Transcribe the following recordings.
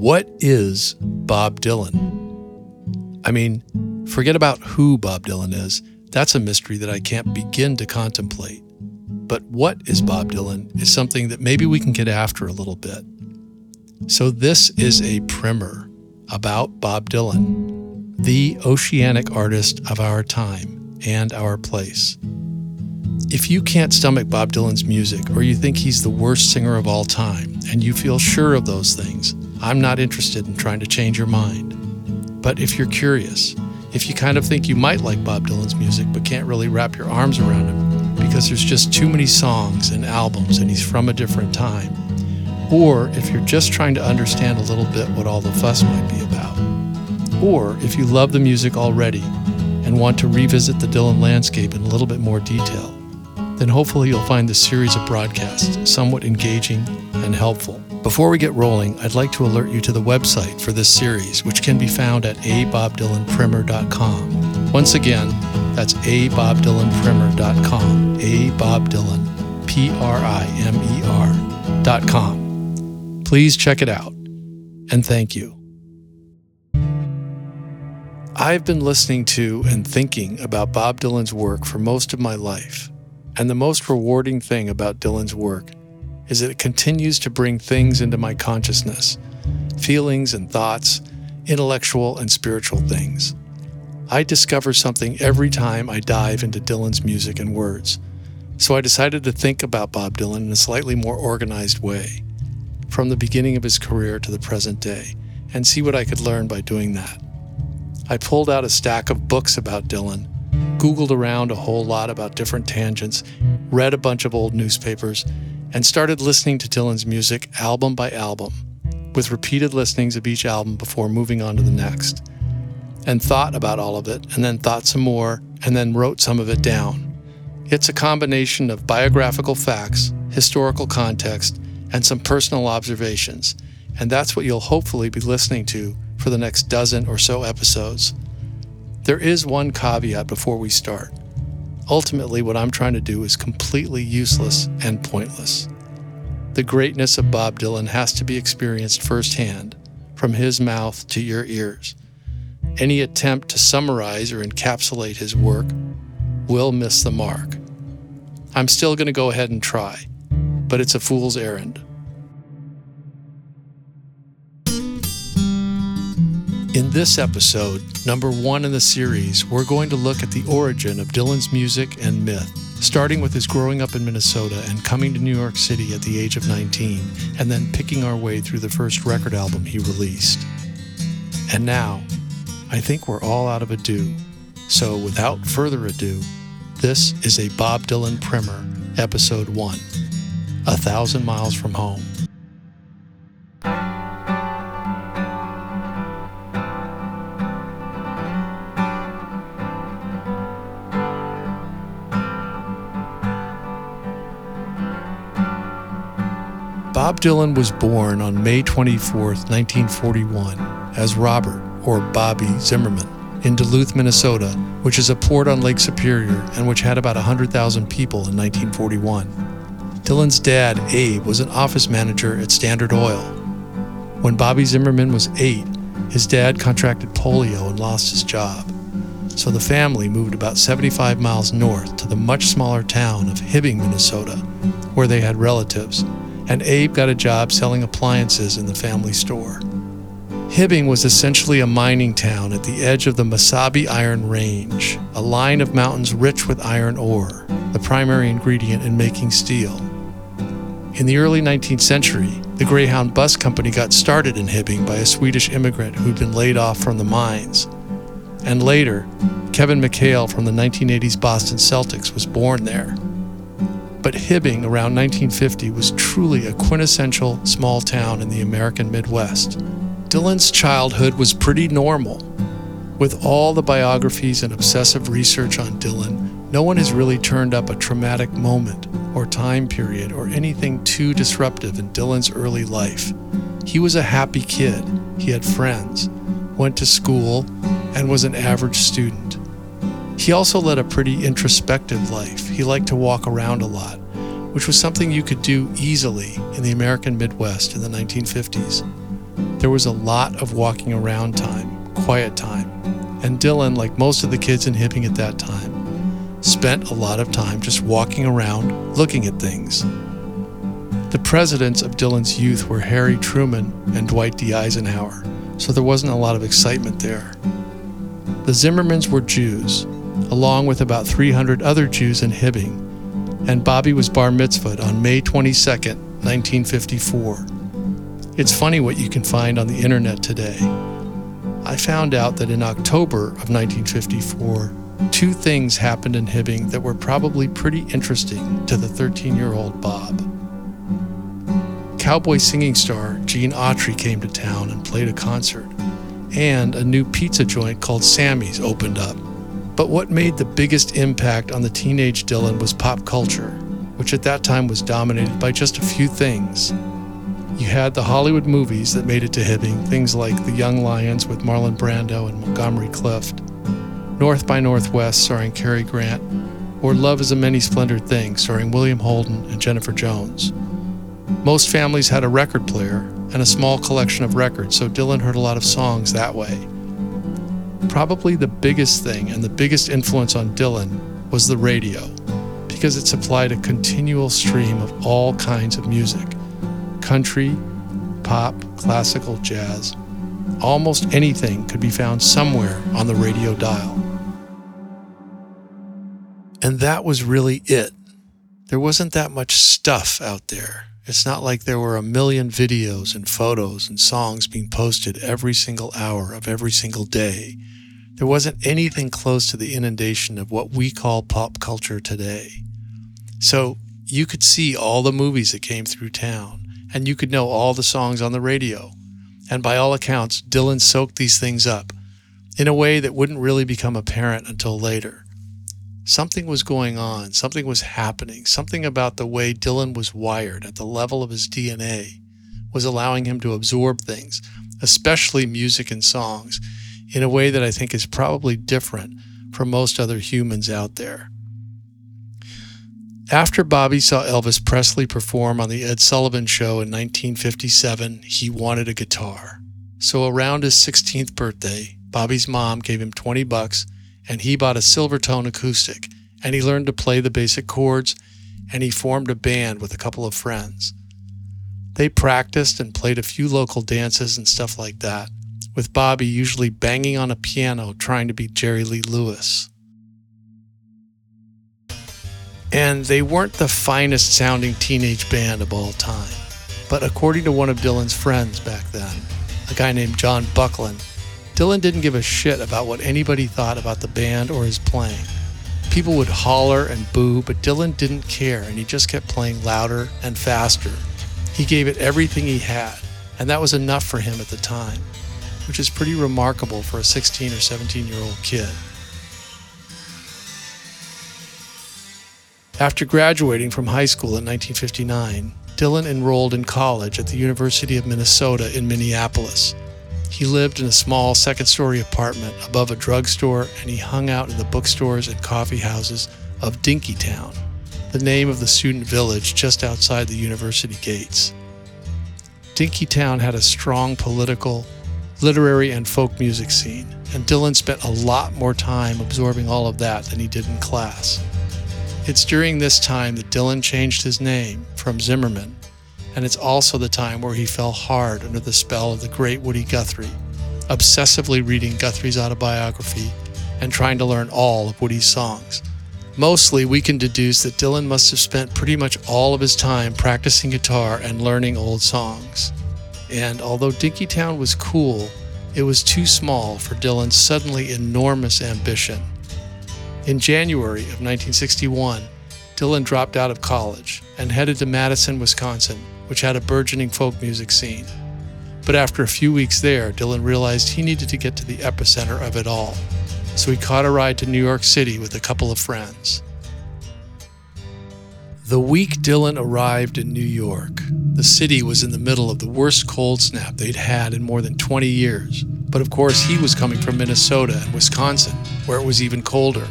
What is Bob Dylan? I mean, forget about who Bob Dylan is. That's a mystery that I can't begin to contemplate. But what is Bob Dylan is something that maybe we can get after a little bit. So, this is a primer about Bob Dylan, the oceanic artist of our time and our place. If you can't stomach Bob Dylan's music or you think he's the worst singer of all time and you feel sure of those things, I'm not interested in trying to change your mind. But if you're curious, if you kind of think you might like Bob Dylan's music but can't really wrap your arms around him because there's just too many songs and albums and he's from a different time, or if you're just trying to understand a little bit what all the fuss might be about, or if you love the music already and want to revisit the Dylan landscape in a little bit more detail, then hopefully you'll find this series of broadcasts somewhat engaging and helpful. Before we get rolling, I'd like to alert you to the website for this series, which can be found at abobdylanprimer.com. Once again, that's abobdylanprimer.com, abobdylan, P-R-I-M-E-R, dot com. Please check it out, and thank you. I've been listening to and thinking about Bob Dylan's work for most of my life. And the most rewarding thing about Dylan's work is that it continues to bring things into my consciousness feelings and thoughts, intellectual and spiritual things. I discover something every time I dive into Dylan's music and words. So I decided to think about Bob Dylan in a slightly more organized way, from the beginning of his career to the present day, and see what I could learn by doing that. I pulled out a stack of books about Dylan Googled around a whole lot about different tangents, read a bunch of old newspapers, and started listening to Dylan's music album by album, with repeated listenings of each album before moving on to the next. And thought about all of it, and then thought some more, and then wrote some of it down. It's a combination of biographical facts, historical context, and some personal observations, and that's what you'll hopefully be listening to for the next dozen or so episodes. There is one caveat before we start. Ultimately, what I'm trying to do is completely useless and pointless. The greatness of Bob Dylan has to be experienced firsthand, from his mouth to your ears. Any attempt to summarize or encapsulate his work will miss the mark. I'm still going to go ahead and try, but it's a fool's errand. In this episode, number one in the series, we're going to look at the origin of Dylan's music and myth, starting with his growing up in Minnesota and coming to New York City at the age of 19, and then picking our way through the first record album he released. And now, I think we're all out of ado. So, without further ado, this is a Bob Dylan Primer, Episode 1 A Thousand Miles from Home. Bob Dylan was born on May 24, 1941, as Robert, or Bobby Zimmerman, in Duluth, Minnesota, which is a port on Lake Superior and which had about 100,000 people in 1941. Dylan's dad, Abe, was an office manager at Standard Oil. When Bobby Zimmerman was eight, his dad contracted polio and lost his job. So the family moved about 75 miles north to the much smaller town of Hibbing, Minnesota, where they had relatives and Abe got a job selling appliances in the family store. Hibbing was essentially a mining town at the edge of the Mesabi Iron Range, a line of mountains rich with iron ore, the primary ingredient in making steel. In the early 19th century, the Greyhound Bus Company got started in Hibbing by a Swedish immigrant who'd been laid off from the mines. And later, Kevin McHale from the 1980s Boston Celtics was born there. But Hibbing around 1950 was truly a quintessential small town in the American Midwest. Dylan's childhood was pretty normal. With all the biographies and obsessive research on Dylan, no one has really turned up a traumatic moment or time period or anything too disruptive in Dylan's early life. He was a happy kid, he had friends, went to school, and was an average student. He also led a pretty introspective life. He liked to walk around a lot, which was something you could do easily in the American Midwest in the 1950s. there was a lot of walking around time, quiet time. And Dylan, like most of the kids in Hibbing at that time, spent a lot of time just walking around looking at things. The presidents of Dylan's youth were Harry Truman and Dwight D. Eisenhower, so there wasn't a lot of excitement there. The Zimmermans were Jews, along with about 300 other Jews in Hibbing, and Bobby was bar mitzvahed on May 22, 1954. It's funny what you can find on the internet today. I found out that in October of 1954, two things happened in Hibbing that were probably pretty interesting to the 13 year old Bob. Cowboy singing star Gene Autry came to town and played a concert, and a new pizza joint called Sammy's opened up. But what made the biggest impact on the teenage Dylan was pop culture, which at that time was dominated by just a few things you had the Hollywood movies that made it to Hibbing, things like The Young Lions with Marlon Brando and Montgomery Clift, North by Northwest starring Cary Grant, or Love is a Many Splendored Thing starring William Holden and Jennifer Jones. Most families had a record player and a small collection of records, so Dylan heard a lot of songs that way. Probably the biggest thing and the biggest influence on Dylan was the radio, because it supplied a continual stream of all kinds of music country, pop, classical, jazz. Almost anything could be found somewhere on the radio dial. And that was really it. There wasn't that much stuff out there. It's not like there were a million videos and photos and songs being posted every single hour of every single day. There wasn't anything close to the inundation of what we call pop culture today. So you could see all the movies that came through town and you could know all the songs on the radio. And by all accounts, Dylan soaked these things up in a way that wouldn't really become apparent until later. Something was going on, something was happening, something about the way Dylan was wired at the level of his DNA was allowing him to absorb things, especially music and songs, in a way that I think is probably different from most other humans out there. After Bobby saw Elvis Presley perform on The Ed Sullivan Show in 1957, he wanted a guitar. So around his 16th birthday, Bobby's mom gave him 20 bucks and he bought a Silvertone acoustic and he learned to play the basic chords and he formed a band with a couple of friends. They practiced and played a few local dances and stuff like that, with Bobby usually banging on a piano trying to beat Jerry Lee Lewis. And they weren't the finest sounding teenage band of all time. But according to one of Dylan's friends back then, a guy named John Bucklen, Dylan didn't give a shit about what anybody thought about the band or his playing. People would holler and boo, but Dylan didn't care and he just kept playing louder and faster. He gave it everything he had, and that was enough for him at the time, which is pretty remarkable for a 16 or 17 year old kid. After graduating from high school in 1959, Dylan enrolled in college at the University of Minnesota in Minneapolis. He lived in a small second story apartment above a drugstore and he hung out in the bookstores and coffee houses of Dinkytown, the name of the student village just outside the university gates. Dinkytown had a strong political, literary, and folk music scene, and Dylan spent a lot more time absorbing all of that than he did in class. It's during this time that Dylan changed his name from Zimmerman, and it's also the time where he fell hard under the spell of the great Woody Guthrie, obsessively reading Guthrie's autobiography and trying to learn all of Woody's songs. Mostly, we can deduce that Dylan must have spent pretty much all of his time practicing guitar and learning old songs. And although Dinkytown was cool, it was too small for Dylan's suddenly enormous ambition. In January of 1961, Dylan dropped out of college and headed to Madison, Wisconsin, which had a burgeoning folk music scene. But after a few weeks there, Dylan realized he needed to get to the epicenter of it all. So he caught a ride to New York City with a couple of friends. The week Dylan arrived in New York, the city was in the middle of the worst cold snap they'd had in more than 20 years. But of course, he was coming from Minnesota and Wisconsin, where it was even colder.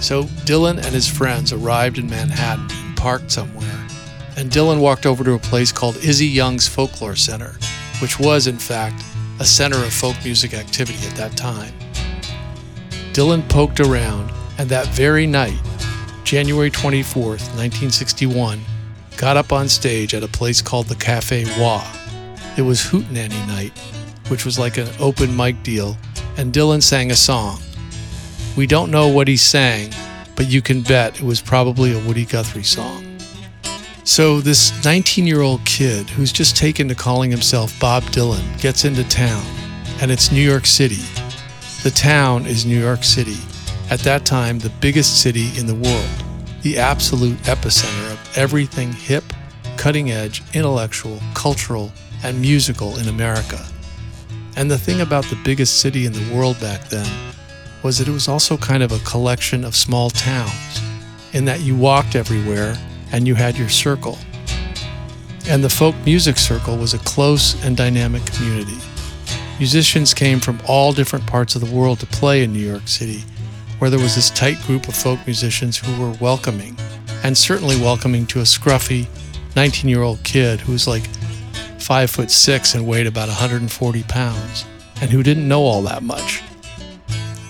So Dylan and his friends arrived in Manhattan and parked somewhere. And Dylan walked over to a place called Izzy Young's Folklore Center, which was, in fact, a center of folk music activity at that time. Dylan poked around, and that very night, January 24th, 1961, got up on stage at a place called the Cafe Wha. It was Hootenanny Night, which was like an open mic deal, and Dylan sang a song. We don't know what he sang, but you can bet it was probably a Woody Guthrie song. So, this 19 year old kid who's just taken to calling himself Bob Dylan gets into town, and it's New York City. The town is New York City, at that time, the biggest city in the world, the absolute epicenter of everything hip, cutting edge, intellectual, cultural, and musical in America. And the thing about the biggest city in the world back then was that it was also kind of a collection of small towns, in that you walked everywhere and you had your circle. And the folk music circle was a close and dynamic community. Musicians came from all different parts of the world to play in New York City, where there was this tight group of folk musicians who were welcoming, and certainly welcoming to a scruffy 19 year old kid who was like five foot six and weighed about 140 pounds, and who didn't know all that much.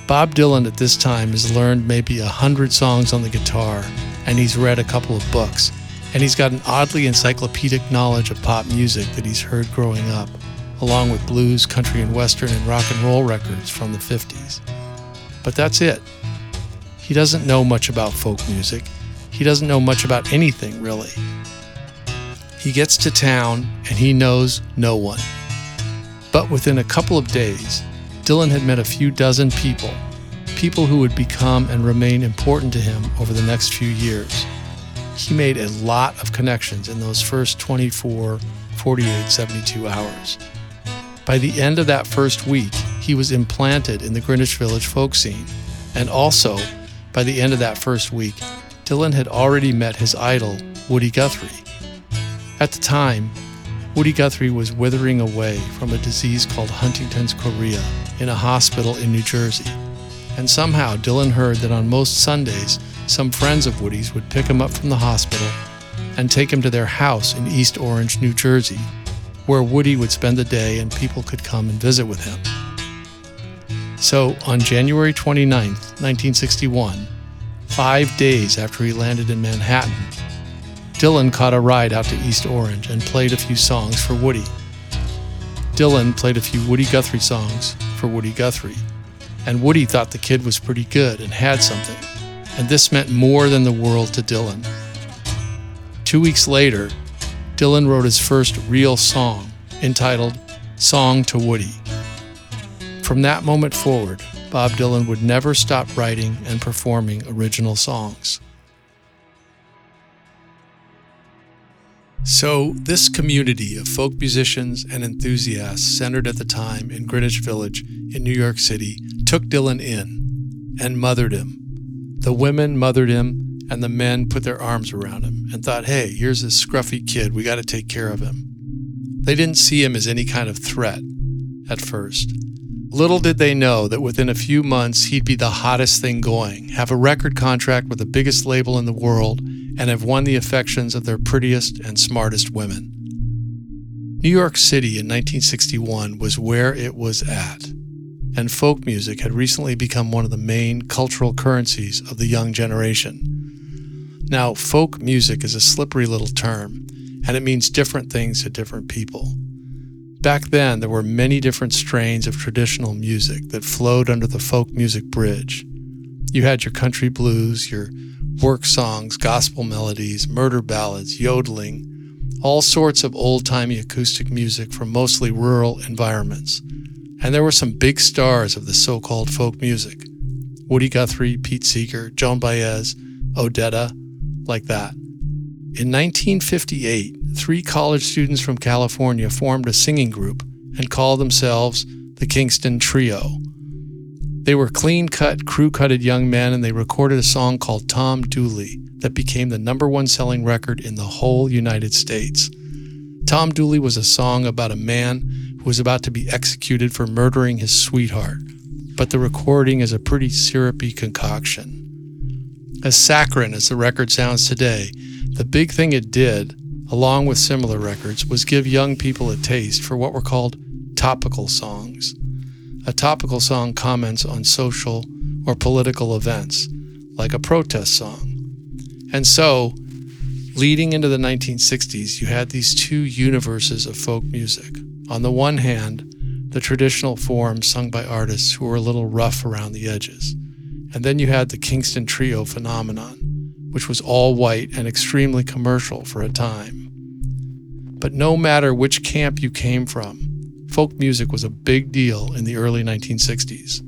Bob Dylan at this time has learned maybe a hundred songs on the guitar, and he's read a couple of books, and he's got an oddly encyclopedic knowledge of pop music that he's heard growing up, along with blues, country, and western and rock and roll records from the 50s. But that's it. He doesn't know much about folk music. He doesn't know much about anything, really. He gets to town and he knows no one. But within a couple of days, Dylan had met a few dozen people, people who would become and remain important to him over the next few years. He made a lot of connections in those first 24, 48, 72 hours. By the end of that first week, he was implanted in the Greenwich Village folk scene. And also, by the end of that first week, Dylan had already met his idol, Woody Guthrie. At the time, Woody Guthrie was withering away from a disease called Huntington's chorea in a hospital in New Jersey. And somehow Dylan heard that on most Sundays, some friends of Woody's would pick him up from the hospital and take him to their house in East Orange, New Jersey, where Woody would spend the day and people could come and visit with him. So on January 29, 1961, five days after he landed in Manhattan, Dylan caught a ride out to East Orange and played a few songs for Woody. Dylan played a few Woody Guthrie songs for Woody Guthrie, and Woody thought the kid was pretty good and had something, and this meant more than the world to Dylan. Two weeks later, Dylan wrote his first real song, entitled Song to Woody. From that moment forward, Bob Dylan would never stop writing and performing original songs. So, this community of folk musicians and enthusiasts centered at the time in Greenwich Village in New York City took Dylan in and mothered him. The women mothered him, and the men put their arms around him and thought, hey, here's this scruffy kid, we got to take care of him. They didn't see him as any kind of threat at first. Little did they know that within a few months he'd be the hottest thing going, have a record contract with the biggest label in the world, and have won the affections of their prettiest and smartest women. New York City in 1961 was where it was at, and folk music had recently become one of the main cultural currencies of the young generation. Now, folk music is a slippery little term, and it means different things to different people. Back then, there were many different strains of traditional music that flowed under the folk music bridge. You had your country blues, your work songs, gospel melodies, murder ballads, yodeling, all sorts of old timey acoustic music from mostly rural environments. And there were some big stars of the so called folk music Woody Guthrie, Pete Seeger, Joan Baez, Odetta, like that. In 1958, three college students from California formed a singing group and called themselves the Kingston Trio. They were clean cut, crew cutted young men, and they recorded a song called Tom Dooley that became the number one selling record in the whole United States. Tom Dooley was a song about a man who was about to be executed for murdering his sweetheart, but the recording is a pretty syrupy concoction. As saccharine as the record sounds today, the big thing it did, along with similar records, was give young people a taste for what were called topical songs. A topical song comments on social or political events, like a protest song. And so, leading into the 1960s, you had these two universes of folk music. On the one hand, the traditional forms sung by artists who were a little rough around the edges. And then you had the Kingston Trio phenomenon, which was all white and extremely commercial for a time. But no matter which camp you came from, folk music was a big deal in the early 1960s.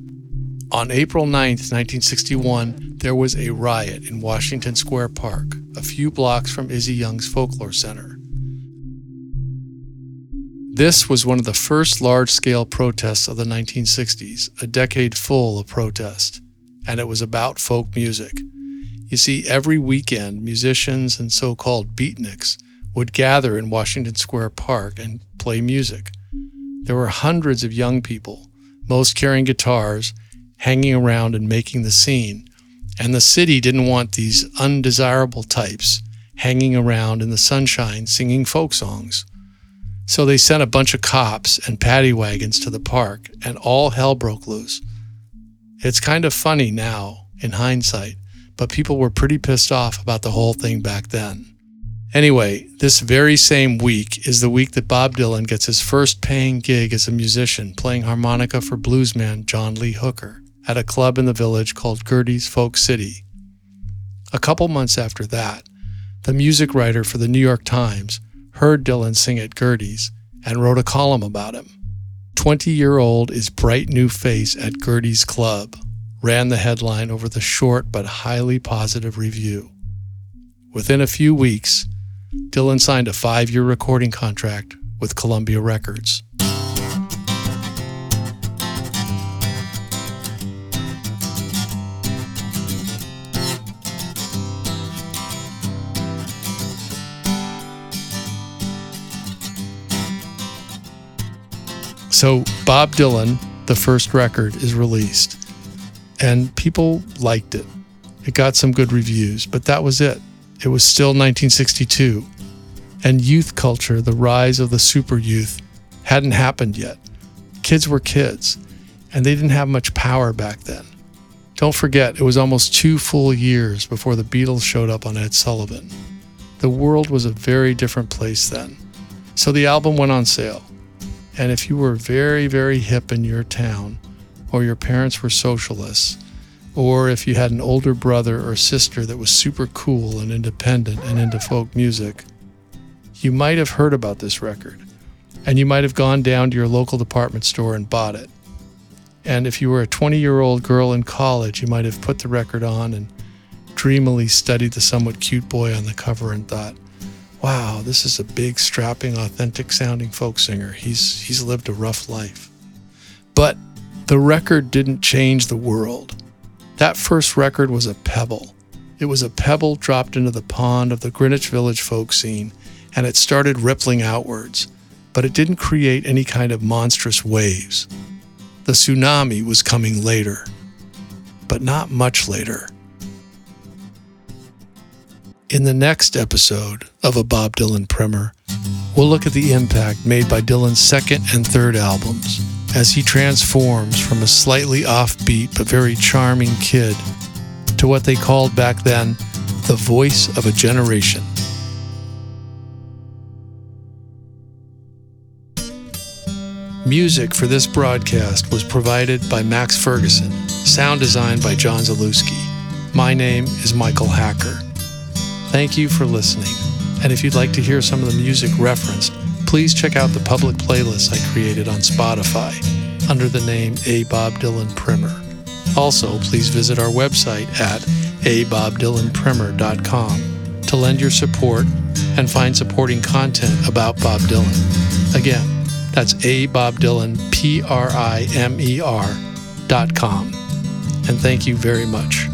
On April 9, 1961, there was a riot in Washington Square Park, a few blocks from Izzy Young's Folklore Center. This was one of the first large scale protests of the 1960s, a decade full of protest, and it was about folk music. You see, every weekend, musicians and so called beatniks would gather in Washington Square Park and play music. There were hundreds of young people, most carrying guitars, hanging around and making the scene. And the city didn't want these undesirable types hanging around in the sunshine singing folk songs. So they sent a bunch of cops and paddy wagons to the park, and all hell broke loose. It's kind of funny now, in hindsight, but people were pretty pissed off about the whole thing back then. Anyway, this very same week is the week that Bob Dylan gets his first paying gig as a musician playing harmonica for bluesman John Lee Hooker at a club in the village called Gerde's Folk City. A couple months after that, the music writer for the New York Times heard Dylan sing at Gerde's and wrote a column about him. 20 year old is bright new face at Gerde's Club, ran the headline over the short but highly positive review. Within a few weeks, Dylan signed a five year recording contract with Columbia Records. So, Bob Dylan, the first record, is released, and people liked it. It got some good reviews, but that was it. It was still 1962, and youth culture, the rise of the super youth, hadn't happened yet. Kids were kids, and they didn't have much power back then. Don't forget, it was almost two full years before the Beatles showed up on Ed Sullivan. The world was a very different place then. So the album went on sale. And if you were very, very hip in your town, or your parents were socialists, or if you had an older brother or sister that was super cool and independent and into folk music, you might have heard about this record. And you might have gone down to your local department store and bought it. And if you were a 20 year old girl in college, you might have put the record on and dreamily studied the somewhat cute boy on the cover and thought, wow, this is a big, strapping, authentic sounding folk singer. He's, he's lived a rough life. But the record didn't change the world. That first record was a pebble. It was a pebble dropped into the pond of the Greenwich Village folk scene, and it started rippling outwards, but it didn't create any kind of monstrous waves. The tsunami was coming later, but not much later. In the next episode of a Bob Dylan primer, we'll look at the impact made by Dylan's second and third albums as he transforms from a slightly offbeat but very charming kid to what they called back then the voice of a generation. Music for this broadcast was provided by Max Ferguson, sound design by John Zalewski. My name is Michael Hacker. Thank you for listening. And if you'd like to hear some of the music referenced, please check out the public playlist I created on Spotify under the name A Bob Dylan Primer. Also, please visit our website at abobdylanprimer.com to lend your support and find supporting content about Bob Dylan. Again, that's A Bob Dylan, P R I M E R dot com. And thank you very much.